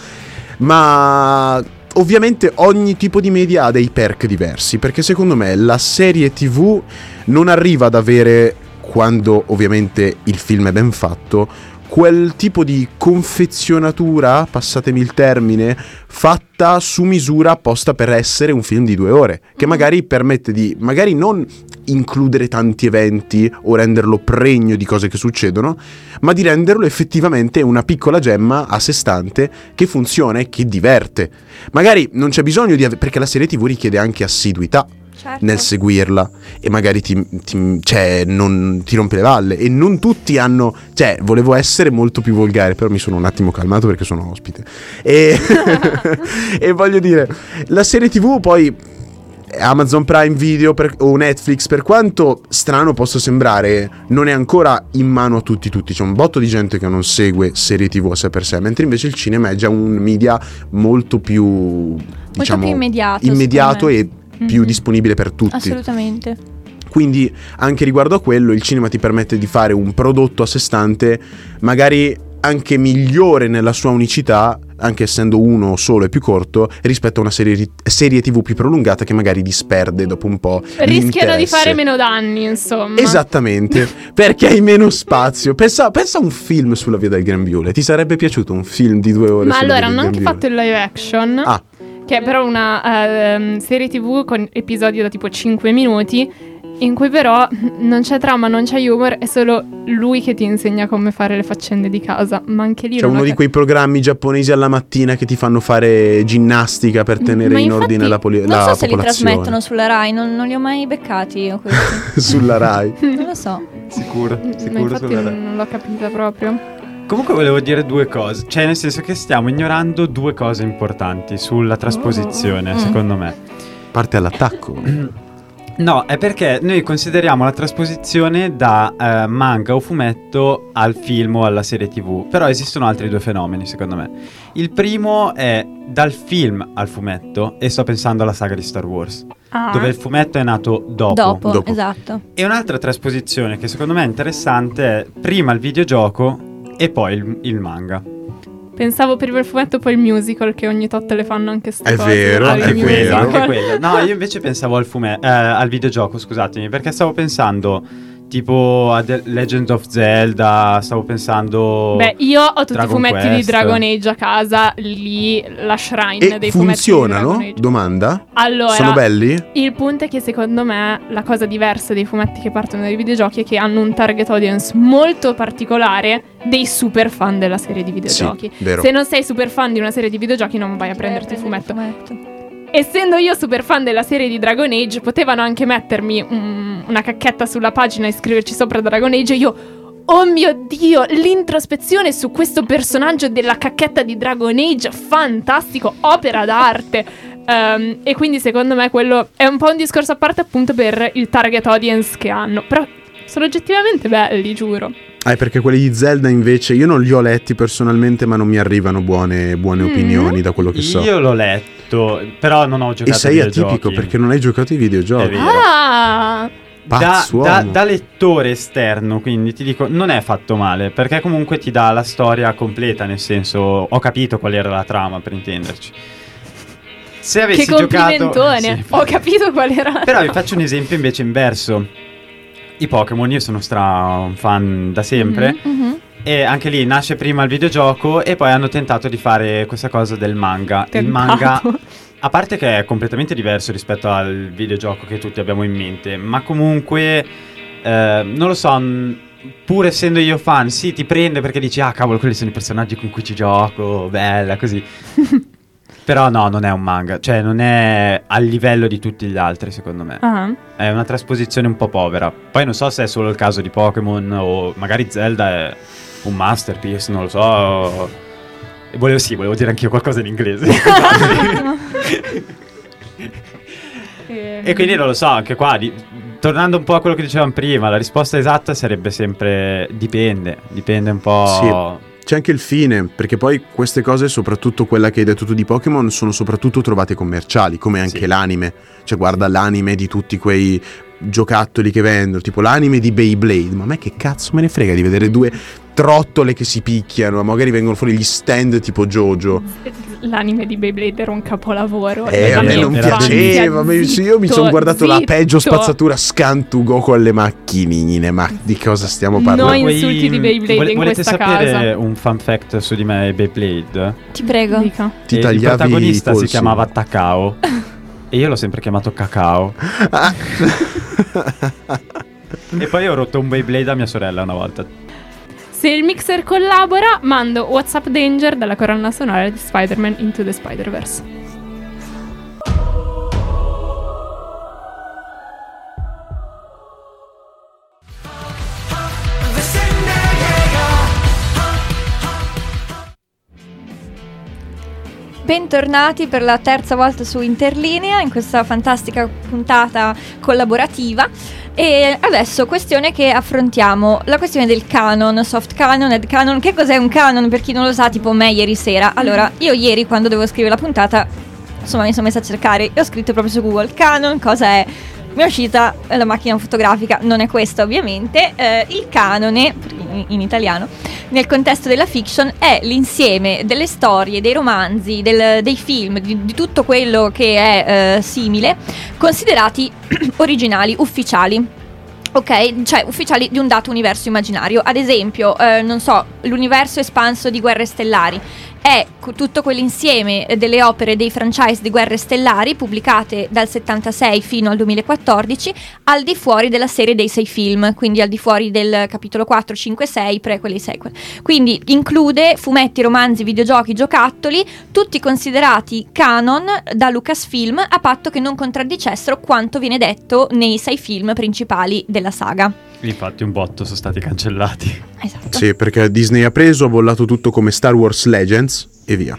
Ma ovviamente ogni tipo di media ha dei perk diversi, perché secondo me la serie TV non arriva ad avere, quando ovviamente il film è ben fatto, quel tipo di confezionatura, passatemi il termine, fatta su misura apposta per essere un film di due ore, che magari permette di, magari non includere tanti eventi o renderlo pregno di cose che succedono, ma di renderlo effettivamente una piccola gemma a sé stante che funziona e che diverte. Magari non c'è bisogno di ave- perché la serie TV richiede anche assiduità. Certo. nel seguirla e magari ti, ti- cioè, non, ti rompe le valle e non tutti hanno cioè volevo essere molto più volgare però mi sono un attimo calmato perché sono ospite e, e voglio dire la serie tv poi Amazon Prime Video per- o Netflix, per quanto strano possa sembrare, non è ancora in mano a tutti tutti. C'è un botto di gente che non segue serie TV a sé per sé, mentre invece il cinema è già un media molto più diciamo più immediato, immediato secondo e più Mhm. disponibile per tutti. Assolutamente. Quindi anche riguardo a quello il cinema ti permette di fare un prodotto a sé stante, magari anche migliore nella sua unicità, anche essendo uno solo e più corto, rispetto a una serie, serie TV più prolungata che magari disperde dopo un po'. Rischiano di fare meno danni, insomma. Esattamente, perché hai meno spazio. Pensa, pensa a un film sulla via del Grembiule. Ti sarebbe piaciuto un film di due ore Ma allora hanno anche fatto il live action. Ah, Che è però una ehm, serie tv con episodi da tipo 5 minuti. In cui però non c'è trama, non c'è humor, è solo lui che ti insegna come fare le faccende di casa. Ma anche lì c'è non uno di quei programmi giapponesi alla mattina che ti fanno fare ginnastica per tenere Ma in infatti ordine la, poli- Non la so se li popolazione. trasmettono sulla Rai, non, non li ho mai beccati io questi. Sulla Rai. non lo so. Sicuro, Ma sicuro infatti sulla Rai. non l'ho capita proprio. Comunque volevo dire due cose, cioè nel senso che stiamo ignorando due cose importanti sulla trasposizione, Mm. secondo me. Parte all'attacco. No, è perché noi consideriamo la trasposizione da eh, manga o fumetto al film o alla serie TV, però esistono altri due fenomeni secondo me. Il primo è dal film al fumetto e sto pensando alla saga di Star Wars, Ah. dove il fumetto è nato dopo. Dopo, Dopo. esatto. E un'altra trasposizione che secondo me è interessante è prima il videogioco e poi il, il manga. Pensavo prima il fumetto, poi il musical, che ogni tot le fanno anche ste È cose, vero, dai, è vero. quello, musical. anche quello. No, io invece pensavo al, fume- eh, al videogioco, scusatemi, perché stavo pensando tipo a The Legend of Zelda, stavo pensando... Beh, io ho tutti i Dragon fumetti di Quest. Dragon Age a casa, lì la shrine E dei fumetti di funzionano? Domanda? Allora, Sono belli? il punto è che secondo me la cosa diversa dei fumetti che partono dai videogiochi è che hanno un target audience molto particolare dei super fan della serie di videogiochi. Sì, vero. Se non sei super fan di una serie di videogiochi non vai a prenderti il Prendi fumetto. Essendo io super fan della serie di Dragon Age, potevano anche mettermi un- una cacchetta sulla pagina e scriverci sopra Dragon Age e io... Oh mio dio, l'introspezione su questo personaggio della cacchetta di Dragon Age, fantastico, opera d'arte. Ehm, e quindi secondo me quello è un po' un discorso a parte appunto per il target audience che hanno. Però sono oggettivamente belli, giuro. Ah, è perché quelli di Zelda invece io non li ho letti personalmente, ma non mi arrivano buone, buone Mm. opinioni da quello che so. Io l'ho letto, però non ho giocato E sei atipico perché non hai giocato ai È videogiochi. vero. Ah! Da, Pazzo da- da lettore esterno, quindi ti dico, non è fatto male, perché comunque ti dà la storia completa, nel senso, ho capito qual era la trama, per intenderci. Se avessi Che giocato... complimentone! Sì, Ho capito qual era. Però vi faccio un esempio invece inverso. I Pokémon, io sono stra fan da sempre. Mhm. E anche lì nasce prima il videogioco e poi hanno tentato di fare questa cosa del manga. Il Tentato. manga, a parte che è completamente diverso rispetto al videogioco che tutti abbiamo in mente, ma comunque, eh, non lo so, mh, pur essendo io fan, sì, ti prende perché dici, ah cavolo, quelli sono i personaggi con cui ci gioco, bella, così. Però no, non è un manga, cioè non è a livello di tutti gli altri, secondo me. Ah. È una trasposizione un po' povera. Poi non so se è solo il caso di Pokémon o magari Zelda è un masterpiece, non lo so. E volevo sì, volevo dire anch'io qualcosa in inglese. e quindi non lo so, anche qua, di- tornando un po' a quello che dicevamo prima, la risposta esatta sarebbe sempre dipende, dipende un po'. C'è anche il fine, perché poi queste cose, soprattutto quella che hai detto tu di Pokémon, sono soprattutto trovate commerciali, come anche Sì. l'anime. Cioè, guarda l'anime di tutti quei giocattoli che vendono, tipo l'anime di Beyblade. Ma a me che cazzo me ne frega di vedere due trottole che si picchiano, magari vengono fuori gli stand tipo Jojo. L'anime di Beyblade era un capolavoro. Eh, La a me non piaceva, ma io- mi Zitto, sono guardato la zitto. peggio spazzatura Scantu Goku alle macchinine, ma di cosa stiamo parlando? Vuoi- insulti di Beyblade vole- in volete questa sapere casa. un fun fact su di me e Beyblade? Ti prego. Dica. Ti E tagliavi il protagonista si chiamava Takao e io l'ho sempre chiamato Cacao. Ah. E poi ho rotto un Beyblade a mia sorella una volta. Se il mixer collabora, mando What's Up Danger dalla colonna sonora di Spider-Man Into the Spider-Verse. Bentornati per la terza volta su Interlinea in questa fantastica puntata collaborativa. E adesso questione che affrontiamo, la questione del canon, soft canon, head canon. Che cos'è un canon per chi non lo sa, tipo me ieri sera? Allora, io ieri quando dovevo scrivere la puntata, insomma mi sono messa a cercare, e ho scritto proprio su Google canon, cosa è? Mi è uscita la macchina fotografica, non è questa ovviamente, eh, il canone, in, italiano, nel contesto della fiction è l'insieme delle storie, dei romanzi, del- dei film, di, di tutto quello che è eh, simile, considerati originali, ufficiali. Ok, cioè ufficiali di un dato universo immaginario. Ad esempio, eh, non so, l'universo espanso di Guerre Stellari è tutto quell'insieme delle opere dei franchise di Guerre Stellari pubblicate dal 76 fino al 2014 al di fuori della serie dei sei film, quindi al di fuori del capitolo 4, 5, 6, prequel e sequel. Quindi include fumetti, romanzi, videogiochi, giocattoli, tutti considerati canon da Lucasfilm a patto che non contraddicessero quanto viene detto nei sei film principali della saga. Infatti un botto sono stati cancellati. Esatto. Sì, perché Disney ha preso, ha bollato tutto come Star Wars Legends e via.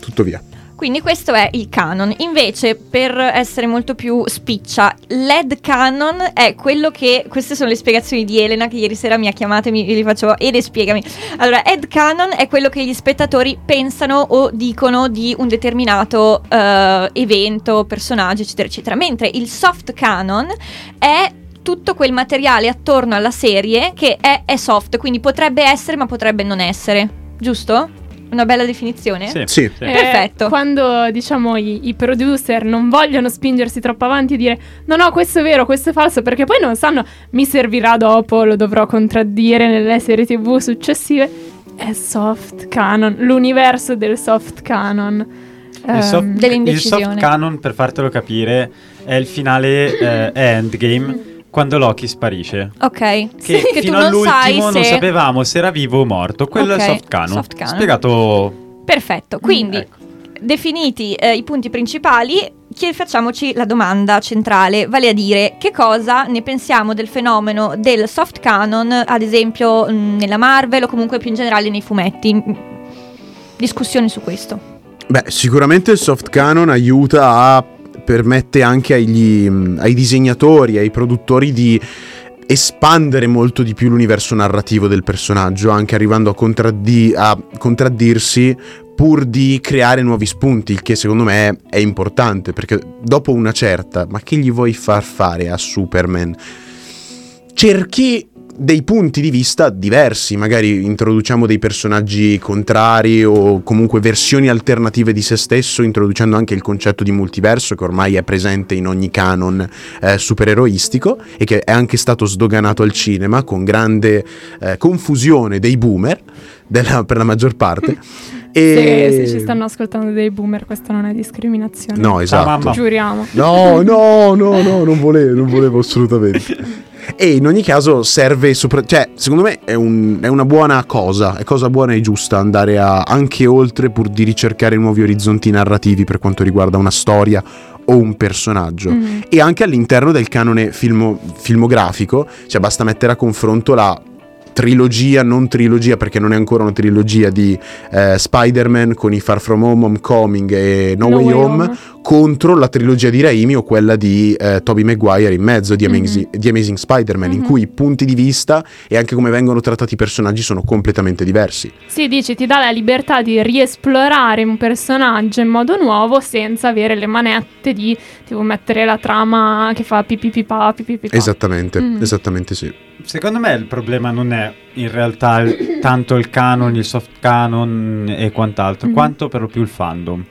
Tutto via. Quindi questo è il canon. Invece, per essere molto più spiccia, l'head canon è quello che. Queste sono le spiegazioni di Elena che ieri sera mi ha chiamato e mi, gli facevo. Ede, spiegami. Allora, head canon è quello che gli spettatori pensano o dicono di un determinato eh, evento, personaggio, eccetera, eccetera. Mentre il soft canon è tutto quel materiale attorno alla serie che è, è soft, quindi potrebbe essere, ma potrebbe non essere. Giusto? Una bella definizione? Sì. Eh, Perfetto. quando diciamo i, i producer non vogliono spingersi troppo avanti e dire no no questo è vero, questo è falso perché poi non sanno mi servirà dopo, lo dovrò contraddire nelle serie tv successive è soft canon, l'universo del soft canon Il soft, Ehm, il dell'indecisione. soft canon, per fartelo capire, è il finale eh, è Endgame quando Loki sparisce. Ok. Che Sì, che tu fino non all'ultimo non se... sapevamo se era vivo o morto. Quello Ok, è soft canon. soft canon. Spiegato. Perfetto. Quindi, Ecco. definiti eh, i punti principali, facciamoci la domanda centrale, vale a dire che cosa ne pensiamo del fenomeno del soft canon, ad esempio mh, nella Marvel o comunque più in generale nei fumetti. Discussioni su questo. Beh, sicuramente il soft canon aiuta a permette anche agli, ai disegnatori, ai produttori di espandere molto di più l'universo narrativo del personaggio, anche arrivando a, contraddi- a contraddirsi pur di creare nuovi spunti, il che secondo me è importante, perché dopo una certa, ma che gli vuoi far fare a Superman? Cerchi dei punti di vista diversi, magari introduciamo dei personaggi contrari o comunque versioni alternative di se stesso, introducendo anche il concetto di multiverso che ormai è presente in ogni canon eh, supereroistico e che è anche stato sdoganato al cinema con grande eh, confusione dei boomer della- per la maggior parte. e... se, se ci stanno ascoltando dei boomer questa non è discriminazione No, esatto. mamma. giuriamo No, no, no, no, non volevo, non volevo assolutamente. E in ogni caso serve, sopra- cioè, secondo me è, un- è una buona cosa, è cosa buona e giusta andare a- anche oltre pur di ricercare nuovi orizzonti narrativi per quanto riguarda una storia o un personaggio. Mhm. E anche all'interno del canone filmo- filmografico, cioè basta mettere a confronto la trilogia, non trilogia perché non è ancora una trilogia di eh, Spider-Man con i Far From Home, Homecoming e No, Way, Home, contro la trilogia di Raimi o quella di eh, Tobey Maguire in mezzo di, Amazing- di Amazing Spider-Man, in Mhm. cui i punti di vista e anche come vengono trattati i personaggi sono completamente diversi. Sì, dici, ti dà la libertà di riesplorare un personaggio in modo nuovo senza avere le manette di tipo mettere la trama che fa pipipipà, pipipipà. Esattamente, Mm. esattamente sì. Secondo me il problema non è in realtà il- tanto il canon, il soft canon e quant'altro, Mhm. quanto per lo più il fandom.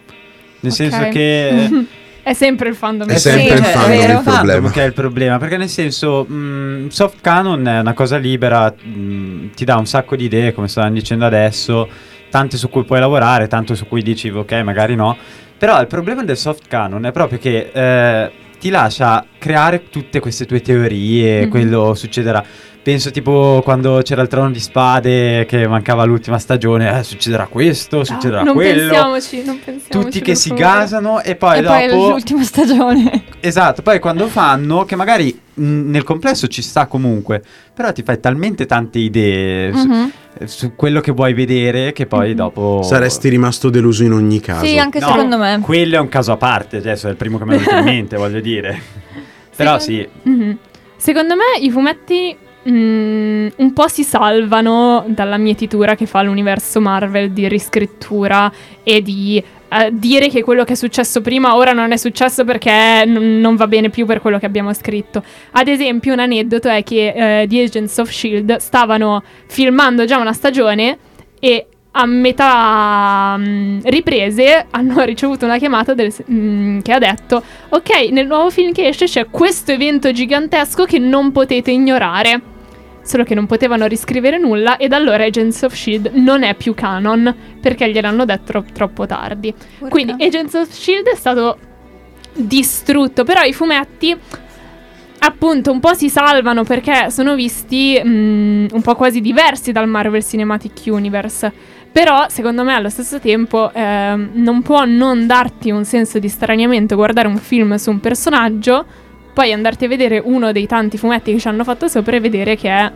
Nel Ok. senso che è sempre il fandom. È che sempre Sì, il è fandom vero. il problema. che è il problema, perché nel senso mh, soft canon è una cosa libera, mh, ti dà un sacco di idee, come stavamo dicendo adesso, tante su cui puoi lavorare, tanto su cui dici ok, magari no. Però il problema del soft canon è proprio che eh, ti lascia creare tutte queste tue teorie, Mhm. quello succederà. Penso tipo quando c'era il trono di spade che mancava l'ultima stagione, eh, succederà questo, succederà Ah, non quello. pensiamoci, non pensiamoci. Tutti che si favore. gasano e poi e poi è dopo l'ultima stagione. Esatto, poi quando fanno, che magari nel complesso ci sta comunque, però ti fai talmente tante idee su, Mhm. su quello che vuoi vedere che poi Mhm. dopo... Saresti rimasto deluso in ogni caso. Sì, anche No, secondo me. Quello è un caso a parte, adesso è il primo che mi è venuto in mente, voglio dire. Però sì, Mhm. Secondo me i fumetti mm, un po' si salvano dalla mietitura che fa l'universo Marvel di riscrittura e di eh, dire che quello che è successo prima ora non è successo perché n- non va bene più per quello che abbiamo scritto. Ad esempio, un aneddoto è che eh, The Agents of Shield stavano filmando già una stagione e a metà mm, riprese hanno ricevuto una chiamata del- mm, che ha detto ok nel nuovo film che esce c'è questo evento gigantesco che non potete ignorare solo che non potevano riscrivere nulla e da allora Agents of Shield non è più canon perché gliel'hanno detto tro- troppo tardi quindi Agents of Shield è stato distrutto però i fumetti appunto un po' si salvano perché sono visti mm, un po' quasi diversi dal Marvel Cinematic Universe. Però, secondo me, allo stesso tempo, ehm, non può non darti un senso di straniamento guardare un film su un personaggio, poi andarti a vedere uno dei tanti fumetti che ci hanno fatto sopra e vedere che è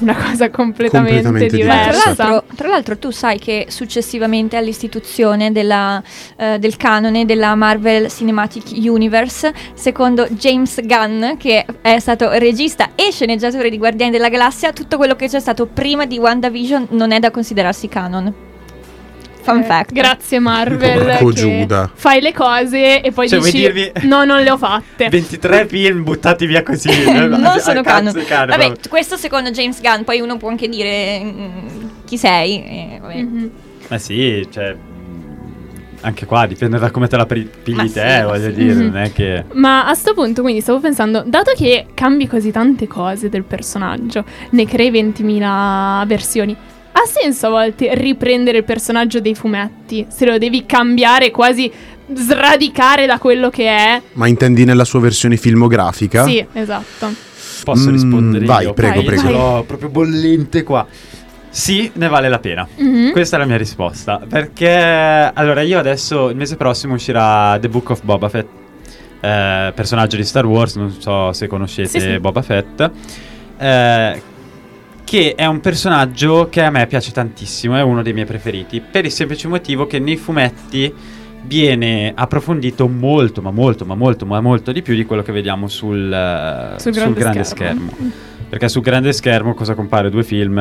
una cosa completamente, Completamente tra diversa. diversa. l'altro, tra l'altro tu sai che successivamente all'istituzione della, eh, del canone della Marvel Cinematic Universe, secondo James Gunn, che è stato regista e sceneggiatore di Guardiani della Galassia, tutto quello che c'è stato prima di WandaVision non è da considerarsi canon. Fun Eh, fact. Grazie Marvel. Porco che Giuda. Fai le cose e poi Cioè, dici dirmi- no, non le ho fatte. 23 film buttati via così. non sono canon. cane, Vabbè, proprio. questo secondo James Gunn, poi uno può anche dire mm, chi sei. eh, vabbè. Mhm. Ma sì, cioè... mh, Anche qua dipende da come te la pigli Ma sì, te, ma voglio sì. dire, Mhm. non è che... Ma a sto punto, quindi stavo pensando, dato che cambi così tante cose del personaggio, ne crei 20.000 versioni, ha senso a volte riprendere il personaggio dei fumetti? Se lo devi cambiare, quasi sradicare da quello che è? Ma intendi nella sua versione filmografica? Sì, esatto. Posso Mm, rispondere vai, io? prego, Vai, prego. Ce vai. l'ho proprio bollente qua. Sì, ne vale la pena. Mhm. Questa è la mia risposta. Perché allora io adesso il mese prossimo uscirà The Book of Boba Fett. eh, personaggio di Star Wars, non so se conoscete Sì, sì. Boba Fett. eh, che è un personaggio che a me piace tantissimo, è uno dei miei preferiti. Per il semplice motivo che nei fumetti viene approfondito molto, ma molto, ma molto, ma molto di più di quello che vediamo sul, eh, Sul sul grande grande, schermo. schermo. Perché sul grande schermo cosa compare? Due film?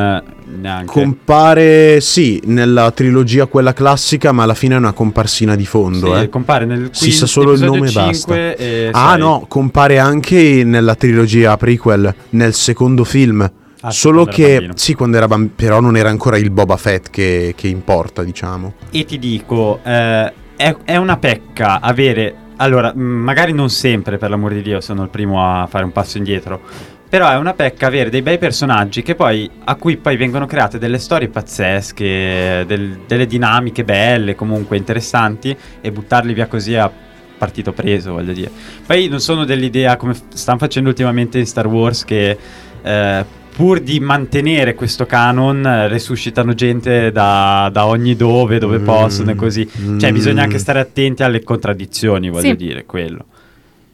Neanche. Compare, sì, nella trilogia quella classica, ma alla fine è una comparsina di fondo. Sì, eh. compare nel Si quin- sa solo il nome e basta. 5 e Ah sei. no, compare anche nella trilogia prequel, nel secondo film. Ah, Solo che, bambino. sì, quando era bambino, però non era ancora il Boba Fett che, che importa, diciamo. E ti dico, eh, è, è una pecca avere... Allora, magari non sempre, per l'amor di Dio, sono il primo a fare un passo indietro. Però è una pecca avere dei bei personaggi che poi, a cui poi vengono create delle storie pazzesche, del- delle dinamiche belle, comunque interessanti, e buttarli via così a partito preso, voglio dire. Poi non sono dell'idea, come stanno facendo ultimamente in Star Wars, che eh, pur di mantenere questo canon eh, resuscitano gente da, da ogni dove, dove Mm, possono e così. Cioè mm. bisogna anche stare attenti alle contraddizioni, voglio Sì. dire, quello.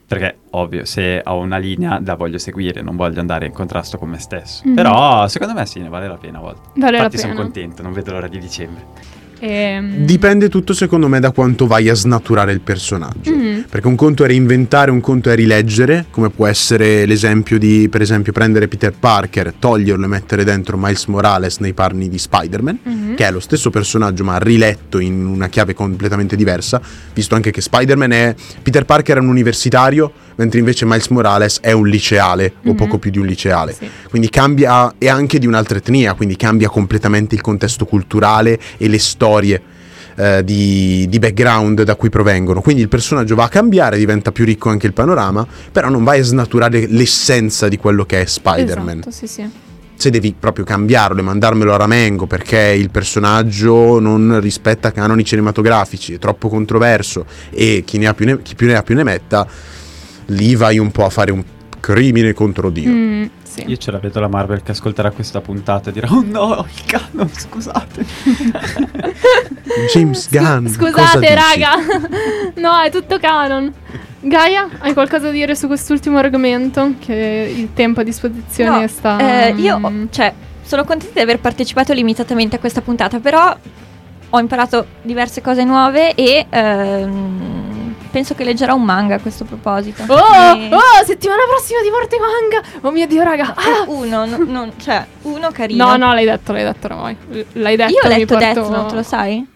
Perché, ovvio, se ho una linea la voglio seguire, non voglio andare in contrasto con me stesso. Mhm. Però, secondo me sì, ne vale la pena a volte. Vale Infatti sono contento, non vedo l'ora di dicembre. Ehm, Dipende tutto, secondo me, da quanto vai a snaturare il personaggio. mhm. Perché un conto è reinventare, un conto è rileggere, come può essere l'esempio di, per esempio, prendere Peter Parker, toglierlo e mettere dentro Miles Morales nei panni di Spider-Man, Mhm. che è lo stesso personaggio ma riletto in una chiave completamente diversa, visto anche che Spider-Man è... Peter Parker è un universitario, mentre invece Miles Morales è un liceale, o Mhm. poco più di un liceale. Sì. Quindi cambia, e anche di un'altra etnia, quindi cambia completamente il contesto culturale e le storie eh, di, di background da cui provengono. Quindi il personaggio va a cambiare, diventa più ricco anche il panorama, però non vai a snaturare l'essenza di quello che è Spider-Man. Esatto, sì, sì. Se devi proprio cambiarlo e mandarmelo a ramengo perché il personaggio non rispetta canoni cinematografici, è troppo controverso e chi, ne ha più ne, chi più ne ha più ne metta, lì vai un po' a fare un crimine contro Dio. Mm, sì. Io ce la vedo la Marvel che ascolterà questa puntata e dirà Oh no, il canon, scusate James Gunn. cosa Scusate, raga. no, è tutto canon. Gaia, hai qualcosa da dire su quest'ultimo argomento? Che il tempo a disposizione No, sta. eh, io, mm, cioè, sono contenta di aver partecipato limitatamente a questa puntata, però ho imparato diverse cose nuove e ehm, penso che leggerò un manga a questo proposito. Oh, E- oh, settimana prossima di Morte Manga. Oh mio dio, raga. Ah. Uno, no- non- cioè, uno carino. No, no, l'hai detto, l'hai detto oramai. L- L'hai detto. Io ho letto porto- Death Note, lo sai?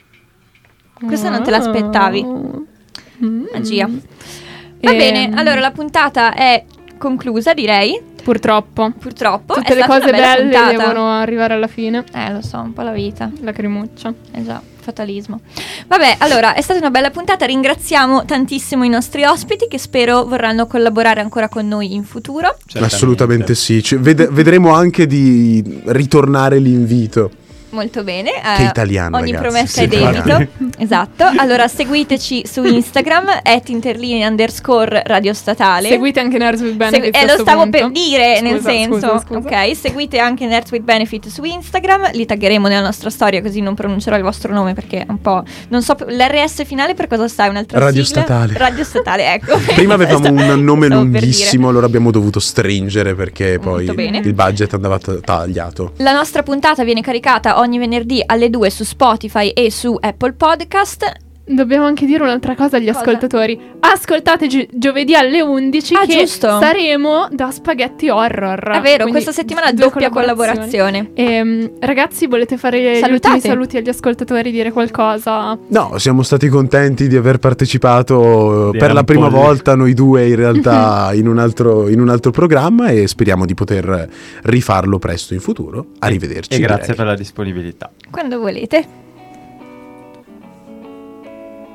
Questa non te l'aspettavi. Mm. Magia. Va Ehm, bene, allora la puntata è conclusa, direi. Purtroppo. Purtroppo. Tutte le cose belle puntata. devono arrivare alla fine. Eh, lo so, un po' la vita. Lacrimuccia. Eh già, fatalismo. Vabbè, allora, è stata una bella puntata. Ringraziamo tantissimo i nostri ospiti che spero vorranno collaborare ancora con noi in futuro. Certamente. Assolutamente sì. Ci- ved- vedremo anche di ritornare l'invito. Molto bene. Che eh, italiano, Ogni ragazzi, promessa sì, è debito. esatto. Allora, seguiteci su Instagram, at interlinea underscore radio statale. Seguite anche Nerds with Benefits. Segui- eh, lo stavo punto. per dire, nel Scusa, senso, scusa, scusa. ok, seguite anche Nerds with Benefit su Instagram, li taggeremo nella nostra storia così non pronuncerò il vostro nome perché è un po', non so, l'RS finale per cosa sta, è un'altra Radio sigla? Statale. Radio Statale, ecco. Prima avevamo un nome lunghissimo, allora abbiamo dovuto stringere perché poi il budget andava t- tagliato. La nostra puntata viene caricata ogni venerdì alle 2 su Spotify e su Apple Podcast. Dobbiamo anche dire un'altra cosa agli Cosa? ascoltatori. Ascoltate gi- giovedì alle 11 Ah, che giusto. saremo da Spaghetti Horror. È vero, questa settimana doppia collaborazione. Ehm, ragazzi, volete fare gli Salutate. ultimi saluti agli ascoltatori, dire qualcosa? No, siamo stati contenti di aver partecipato eh, Di per la prima volta noi due in realtà in un, altro, in un altro programma e speriamo di poter rifarlo presto in futuro. Arrivederci. E grazie direi. per la disponibilità. Quando volete.